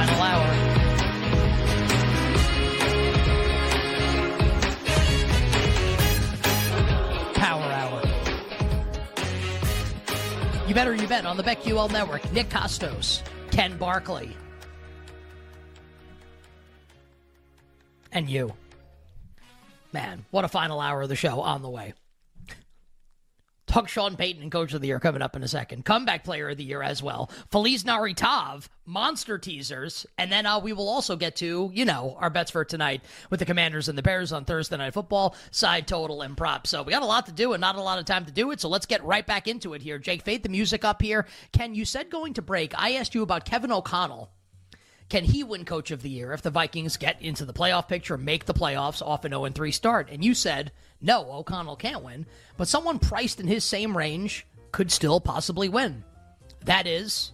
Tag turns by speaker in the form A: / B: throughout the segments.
A: Final hour. Power hour. You better you bet on the BetQL network. Nick Kostos, Ken Barkley, and you. Man, what a final hour of the show on the way. Talk Sean Payton and Coach of the Year coming up in a second. Comeback Player of the Year as well. Feliz Naritav, monster teasers, and then uh, we will also get to you know our bets for tonight with the Commanders and the Bears on Thursday Night Football, side total and prop. So we got a lot to do and not a lot of time to do it. So let's get right back into it here. Jake, fade the music up here. Ken, you said going to break. I asked you about Kevin O'Connell. Can he win Coach of the Year if the Vikings get into the playoff picture, make the playoffs off an 0 3 start? And you said, no, O'Connell can't win, but someone priced in his same range could still possibly win. That is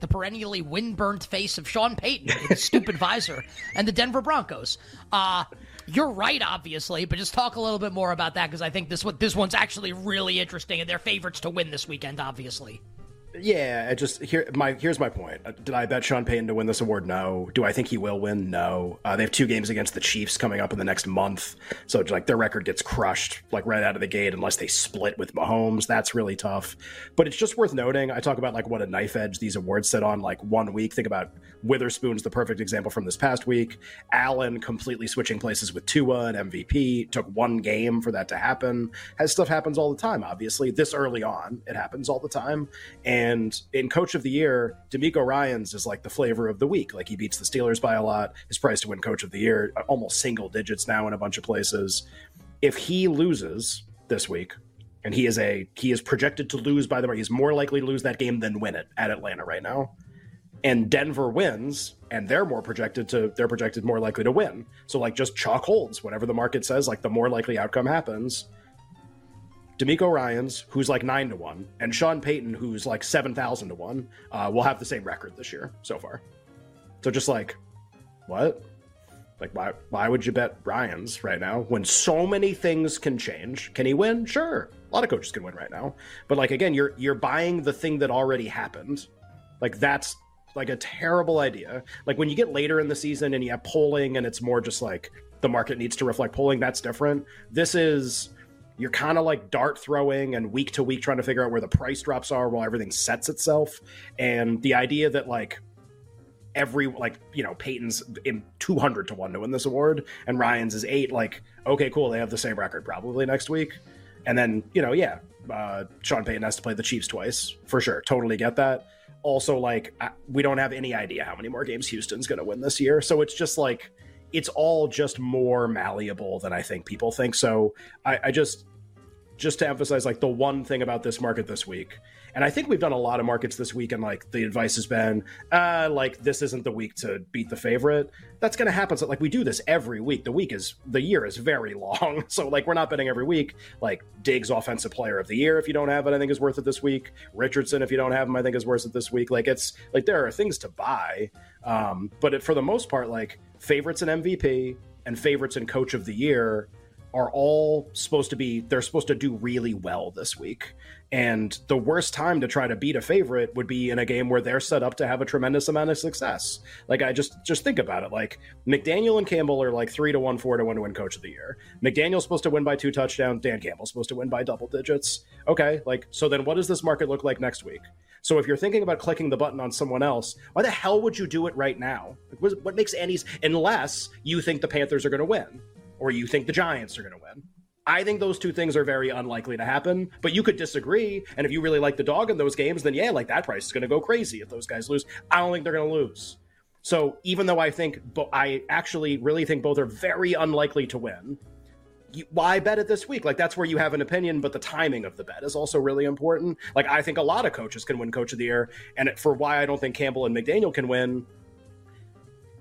A: the perennially wind burnt face of Sean Payton, his stupid visor, and the Denver Broncos. Uh, you're right, obviously, but just talk a little bit more about that because I think this one, this one's actually really interesting, and they're favorites to win this weekend, obviously.
B: Yeah, I just here my here's my point. Uh, Did I bet Sean Payton to win this award? No. Do I think he will win? No. Uh, they have two games against the Chiefs coming up in the next month, so like their record gets crushed like right out of the gate unless they split with Mahomes. That's really tough. But it's just worth noting. I talk about like what a knife edge these awards sit on. Like one week, think about Witherspoon's the perfect example from this past week. Allen completely switching places with Tua and MVP. Took one game for that to happen. Has stuff happens all the time. Obviously, this early on, it happens all the time. And in Coach of the Year, DeMeco Ryans is like the flavor of the week. Like he beats the Steelers by a lot. His price to win Coach of the Year almost single digits now in a bunch of places. If he loses this week, and he is a he is projected to lose by the way, he's more likely to lose that game than win it at Atlanta right now and Denver wins, and they're more projected to they're projected more likely to win. So like just chalk holds whatever the market says, like the more likely outcome happens. DeMeco Ryans, who's like nine to one, and Sean Payton, who's like seven thousand to one, uh, will have the same record this year so far. So just like, what? Like why why would you bet Ryans right now when so many things can change? Can he win? Sure. A lot of coaches can win right now. But like again, you're you're buying the thing that already happened. Like that's like a terrible idea. Like when you get later in the season and you have polling and it's more just like the market needs to reflect polling, that's different. This is you're kind of like dart throwing and week to week trying to figure out where the price drops are while everything sets itself. And the idea that like every like you know Payton's in 200 to 1 to win this award and Ryans is 8 like okay cool they have the same record probably next week and then you know yeah uh, Sean Payton has to play the Chiefs twice for sure totally get that also like I, we don't have any idea how many more games Houston's going to win this year so it's just like it's all just more malleable than I think people think. So I, I just just to emphasize like the one thing about this market this week and i think we've done a lot of markets this week and like the advice has been uh like this isn't the week to beat the favorite. That's going to happen. So like we do this every week. The week is the year is very long. So like we're not betting every week. Like diggs offensive player of the year if you don't have it i think is worth it this week. Richardson if you don't have him i think is worth it this week. Like it's like there are things to buy. Um but it, for the most part like favorites in mvp and favorites in coach of the year are all supposed to be they're supposed to do really well this week. And the worst time to try to beat a favorite would be in a game where they're set up to have a tremendous amount of success. Like i just just think about it. Like mcdaniel and campbell are like three to one four to one to win coach of the year. Mcdaniel's supposed to win by two touchdowns. Dan campbell's supposed to win by double digits. Okay like so then what does this market look like next week? So if you're thinking about clicking the button on someone else, why the hell would you do it right now? What, what makes any unless you think the Panthers are going to win or you think the Giants are going to win? I think those two things are very unlikely to happen, but you could disagree. And if you really like the dog in those games, then yeah, like that price is going to go crazy if those guys lose. I don't think they're going to lose. So even though I think, I actually really think both are very unlikely to win. You, why bet it this week? Like that's where you have an opinion, but the timing of the bet is also really important. Like I think a lot of coaches can win Coach of the Year, and for why I don't think Campbell and McDaniel can win,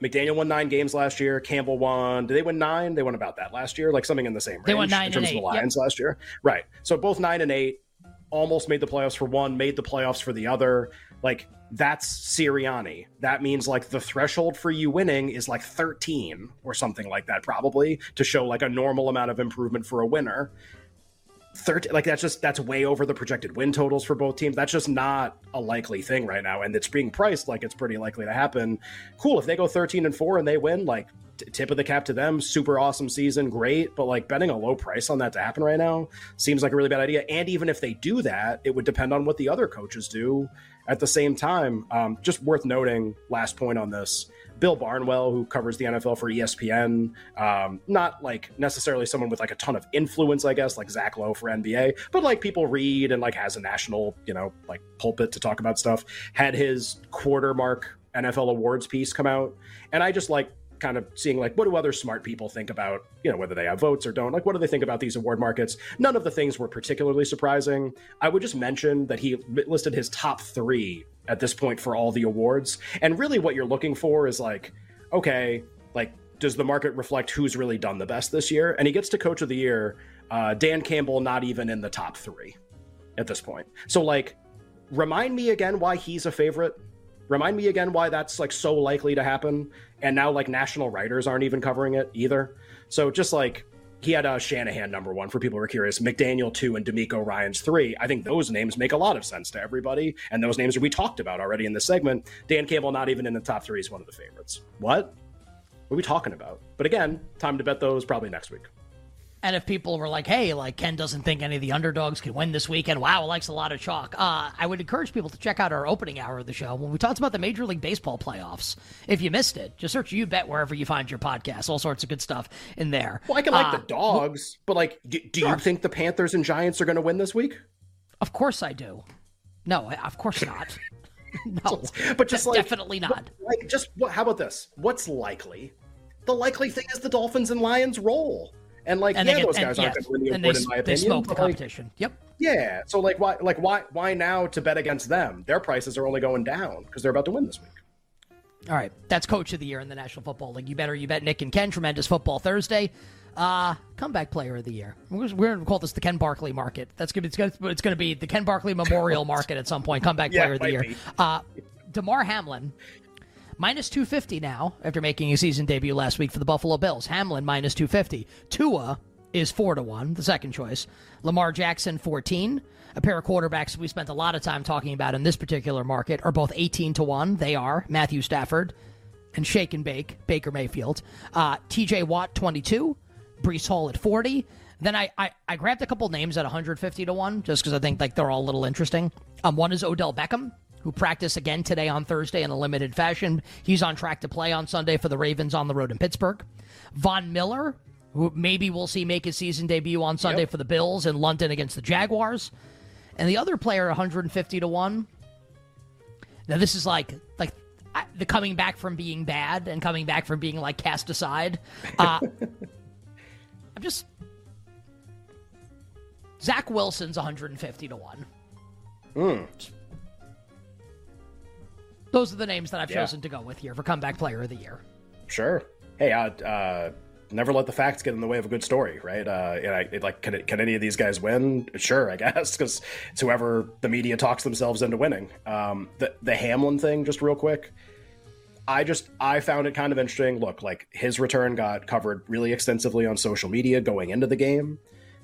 B: McDaniel won nine games last year. Campbell won. Did they win nine? They won about that last year, like something in the same range.
A: They won nine
B: in terms of the Lions yep. last year, right? So both nine and eight, almost made the playoffs for one, made the playoffs for the other. Like that's Sirianni. That means like the threshold for you winning is like 13 or something like that, probably to show like a normal amount of improvement for a winner. 13 like that's just that's way over the projected win totals for both teams. That's just not a likely thing right now and it's being priced like it's pretty likely to happen. Cool if they go 13 and 4 and they win like t- tip of the cap to them super awesome season great but like betting a low price on that to happen right now seems like a really bad idea and even if they do that it would depend on what the other coaches do at the same time. Um, just worth noting last point on this Bill Barnwell, who covers the NFL for ESPN, um, not like necessarily someone with like a ton of influence, I guess, like Zach Lowe for NBA, but like people read and like has a national, you know, like pulpit to talk about stuff. Had his quarter mark NFL awards piece come out, and I just like kind of seeing like what do other smart people think about you know whether they have votes or don't like what do they think about these award markets none of the things were particularly surprising i would just mention that he listed his top three at this point for all the awards. And really, what you're looking for is like, okay, like, does the market reflect who's really done the best this year? And he gets to Coach of the Year. Uh, Dan Campbell, not even in the top three at this point. So, like, remind me again why he's a favorite. Remind me again why that's like so likely to happen. And now, like, national writers aren't even covering it either. So, just like, he had a Shanahan number one for people who are curious, McDaniel two, and DeMeco Ryans three. I think those names make a lot of sense to everybody, and those names we talked about already in this segment. Dan Campbell not even in the top three is one of the favorites. What? What are we talking about? But again, time to bet those probably next week.
A: And if people were like, hey, like Ken doesn't think any of the underdogs can win this weekend, wow, likes a lot of chalk, uh, I would encourage people to check out our opening hour of the show when we talked about the Major League Baseball playoffs. If you missed it, just search You Bet wherever you find your podcast. All sorts of good stuff in there.
B: Well, I can like uh, the dogs, but like, do, do sure. you think the Panthers and Giants are going to win this week?
A: Of course I do. No, of course not. no,
B: but just like,
A: definitely not.
B: Like, just what, how about this? What's likely? The likely thing is the Dolphins and Lions roll. And like, and yeah, get, those guys and, aren't
A: yes,
B: going to win the
A: award
B: they, in my
A: they
B: opinion.
A: the competition. Like,
B: yep. Yeah. So like, why, like, why, why now to bet against them? Their prices are only going down because they're about to win this week.
A: All right, that's Coach of the Year in the National Football League. You better you bet Nick and Ken. Tremendous Football Thursday. Uh, comeback Player of the Year. We're, we're going to call this the Ken Barkley Market. That's gonna, it's going to it's going to be the Ken Barkley Memorial Market at some point. Comeback yeah, Player of the Year. Uh, Damar Hamlin minus 250 now after making a season debut last week for the Buffalo Bills. Hamlin minus 250. Tua is 4 to 1, the second choice. Lamar Jackson 14. A pair of quarterbacks we spent a lot of time talking about in this particular market are both 18 to 1. They are Matthew Stafford and Shake and Bake, Baker Mayfield. Uh, TJ Watt 22, Breece Hall at 40. Then I, I, I grabbed a couple names at 150 to 1 just because I think like they're all a little interesting. Um, one is Odell Beckham, who practiced again today on Thursday in a limited fashion. He's on track to play on Sunday for the Ravens on the road in Pittsburgh. Von Miller, who maybe we'll see make his season debut on Sunday yep. for the Bills in London against the Jaguars. And the other player, 150 to 1. Now, this is like, like, the coming back from being bad and coming back from being like cast aside. Uh, I'm just Zach Wilson's 150 to one.
B: Mm.
A: Those are the names that I've yeah. chosen to go with here for comeback player of the year.
B: Sure. Hey, uh, uh, never let the facts get in the way of a good story, right? Uh, and I it, like, can it, can any of these guys win? Sure, I guess, because it's whoever the media talks themselves into winning. Um, the the Hamlin thing, just real quick. I just I found it kind of interesting. Look, like his return got covered really extensively on social media going into the game,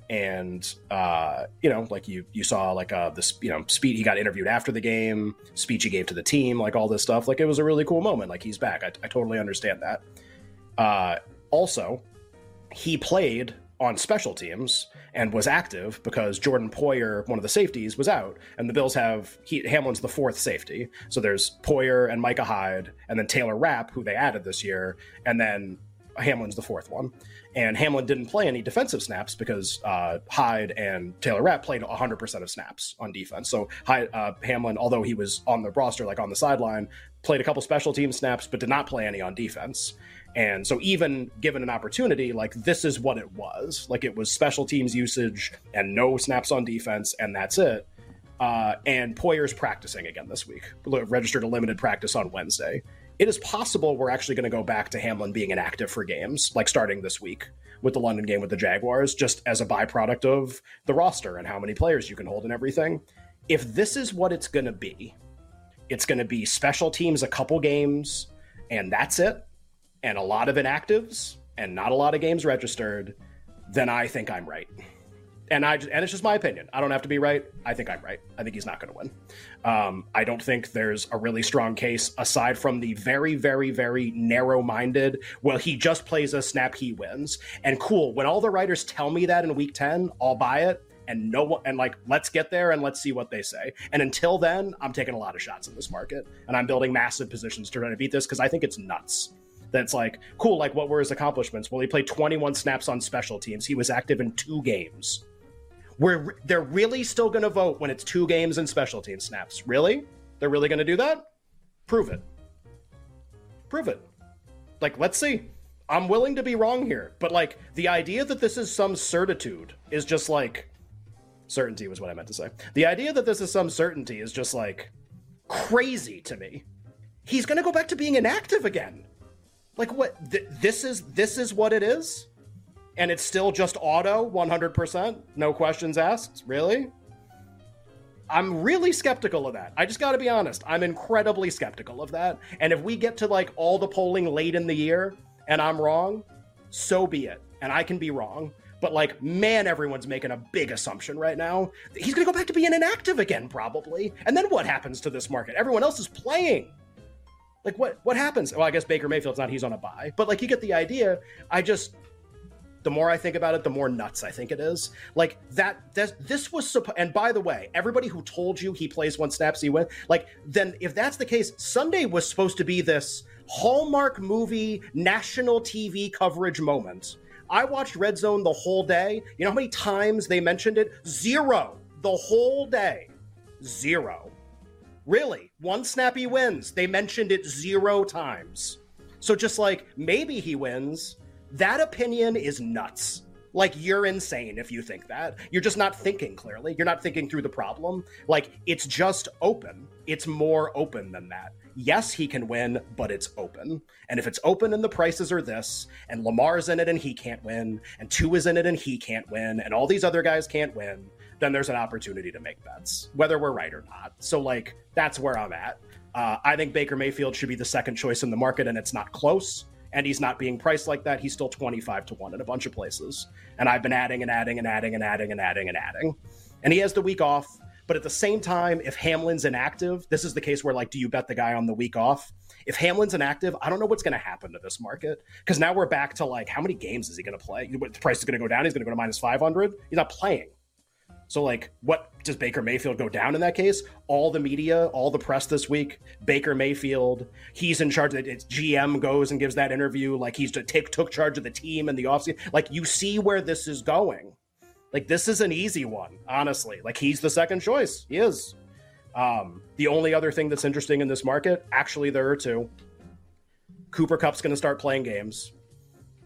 B: and uh, you know, like you you saw like uh this you know speech he got interviewed after the game, speech he gave to the team, like all this stuff. Like it was a really cool moment. Like he's back. I, I totally understand that. Uh, also, he played on special teams and was active because Jordan Poyer, one of the safeties, was out. And the Bills have he, Hamlin's the fourth safety. So there's Poyer and Micah Hyde, and then Taylor Rapp, who they added this year, and then Hamlin's the fourth one. And Hamlin didn't play any defensive snaps because uh, Hyde and Taylor Rapp played 100% of snaps on defense. So Hyde, uh, Hamlin, although he was on the roster, like on the sideline, played a couple special team snaps, but did not play any on defense. And so, even given an opportunity, like this is what it was. Like it was special teams usage and no snaps on defense, and that's it. Uh, and Poyer's practicing again this week, registered a limited practice on Wednesday. It is possible we're actually going to go back to Hamlin being inactive for games, like starting this week with the London game with the Jaguars, just as a byproduct of the roster and how many players you can hold and everything. If this is what it's going to be, it's going to be special teams a couple games, and that's it and a lot of inactives and not a lot of games registered, then I think I'm right. And I and it's just my opinion. I don't have to be right. I think I'm right. I think he's not going to win. Um, I don't think there's a really strong case aside from the very, very, very narrow-minded. Well, he just plays a snap, he wins. And cool. When all the writers tell me that in week ten, I'll buy it. And no one and like let's get there and let's see what they say. And until then, I'm taking a lot of shots in this market, and I'm building massive positions to try to beat this because I think it's nuts that's like cool like what were his accomplishments well he played 21 snaps on special teams he was active in two games We're they're really still going to vote when it's two games and special team snaps. Really? They're really going to do that? Prove it. Prove it. Like let's see. I'm willing to be wrong here but like the idea that this is some certitude is just like certainty was what i meant to say. The idea that this is some certainty is just like crazy to me. He's going to go back to being inactive again. Like what? Th- this is this is what it is, and it's still just auto, one hundred percent, no questions asked. Really? I'm really skeptical of that. I just got to be honest. I'm incredibly skeptical of that. And if we get to like all the polling late in the year and I'm wrong, so be it. And I can be wrong. But like, man, everyone's making a big assumption right now. He's going to go back to being inactive again, probably. And then what happens to this market? Everyone else is playing. Like what what happens? Well, I guess Baker Mayfield's not he's on a bye, but like you get the idea. I just the more I think about it, the more nuts I think it is. Like that, this, this was supposed. And by the way, everybody who told you he plays one snaps he win, like then if that's the case, Sunday was supposed to be this Hallmark movie national TV coverage moment. I watched Red Zone the whole day. You know how many times they mentioned it? Zero. The whole day. Zero. Really, one snappy wins. They mentioned it zero times. So just like maybe he wins, that opinion is nuts. Like you're insane if you think that. You're just not thinking clearly. You're not thinking through the problem. Like it's just open. It's more open than that. Yes, he can win, but it's open. And if it's open and the prices are this, and Lamar's in it and he can't win, and Tua is in it and he can't win, and all these other guys can't win, then there's an opportunity to make bets, whether we're right or not. So, like, that's where I'm at. Uh, I think Baker Mayfield should be the second choice in the market, and it's not close. And he's not being priced like that. He's still 25 to 1 in a bunch of places. And I've been adding and adding and adding and adding and adding and adding. And he has the week off. But at the same time, if Hamlin's inactive, this is the case where, like, do you bet the guy on the week off? If Hamlin's inactive, I don't know what's going to happen to this market because now we're back to like, how many games is he going to play? The price is going to go down. He's going to go to minus 500. He's not playing. So, like, what does Baker Mayfield go down in that case? All the media, all the press this week, Baker Mayfield, he's in charge. Of it. GM goes and gives that interview like he's to take took charge of the team and the offseason. Like, you see where this is going. Like, this is an easy one, honestly. Like, he's the second choice. He is. Um, the only other thing that's interesting in this market, actually, there are two. Cooper Kupp's going to start playing games.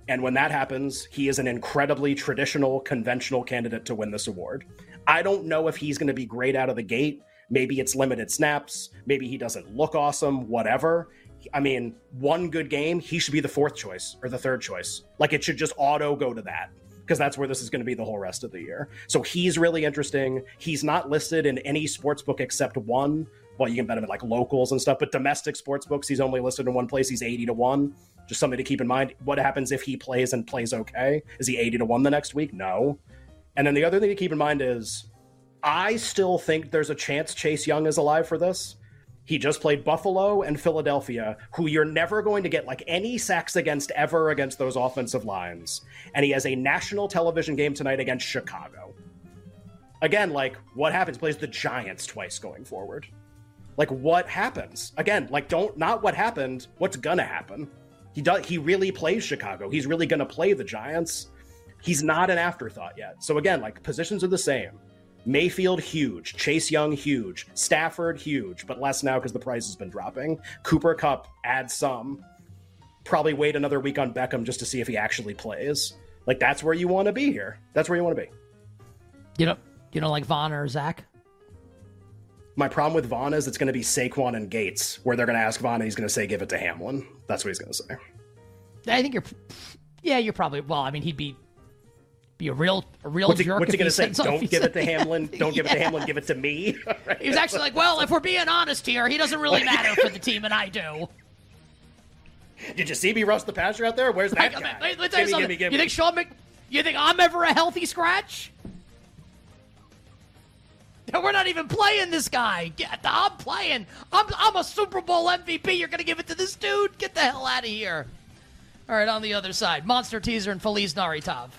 B: And when that happens, he is an incredibly traditional, conventional candidate to win this award. I don't know if he's going to be great out of the gate. Maybe it's limited snaps. Maybe he doesn't look awesome, whatever. I mean, one good game, he should be the fourth choice or the third choice. Like it should just auto go to that because that's where this is going to be the whole rest of the year. So he's really interesting. He's not listed in any sports book except one. Well, you can bet him at like locals and stuff, but domestic sports books, he's only listed in one place. He's 80 to 1. Just something to keep in mind. What happens if he plays and plays okay? Is he 80 to 1 the next week? No. And then the other thing to keep in mind is I still think there's a chance Chase Young is alive for this. He just played Buffalo and Philadelphia, who you're never going to get like any sacks against ever against those offensive lines. And he has a national television game tonight against Chicago. Again, like what happens? Plays the Giants twice going forward. Like what happens? Again, like don't not what happened, what's gonna happen. He does he really plays Chicago. He's really gonna play the Giants. He's not an afterthought yet. So again, like positions are the same. Mayfield huge, Chase Young huge, Stafford huge, but less now because the price has been dropping. Cooper Kupp add some. Probably wait another week on Beckham just to see if he actually plays. Like that's where you want to be here. That's where you want to be.
A: You know, you know, like Von or Zach.
B: My problem with Von is it's going to be Saquon and Gates, where they're going to ask Von and he's going to say, "Give it to Hamlin." That's what he's going to say.
A: I think you're, yeah, you're probably. Well, I mean, he'd be be a real a real
B: what's he,
A: jerk.
B: What's he
A: going
B: to say? Don't give it to Hamlin. Don't give yeah. it to Hamlin. Give it to me.
A: right. He was actually like, well, if we're being honest here, he doesn't really matter for the team, and I do.
B: Did you see me roast the pasture out there? Where's that guy?
A: Let, let, give me, give me, give you think Sean Mc, You think I'm ever a healthy scratch? We're not even playing this guy. Get, I'm playing. I'm, I'm a Super Bowl MVP. You're going to give it to this dude? Get the hell out of here. All right, on the other side, Monster Teaser and Feliz Naritov.